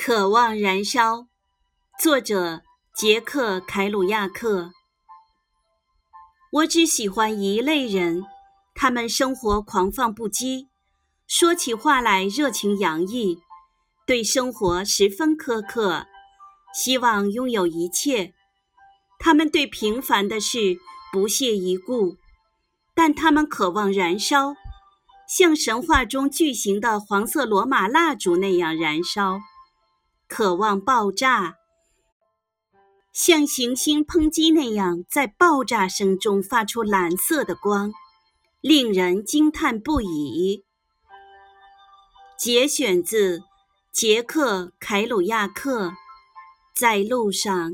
渴望燃烧，作者杰克·凯鲁亚克。我只喜欢一类人，他们生活狂放不羁，说起话来热情洋溢，对生活十分苛刻，希望拥有一切。他们对平凡的事不屑一顾，但他们渴望燃烧。像神话中巨型的黄色罗马蜡烛那样燃烧，渴望爆炸；像行星抨击那样在爆炸声中发出蓝色的光，令人惊叹不已。节选自杰克·凯鲁亚克《在路上》。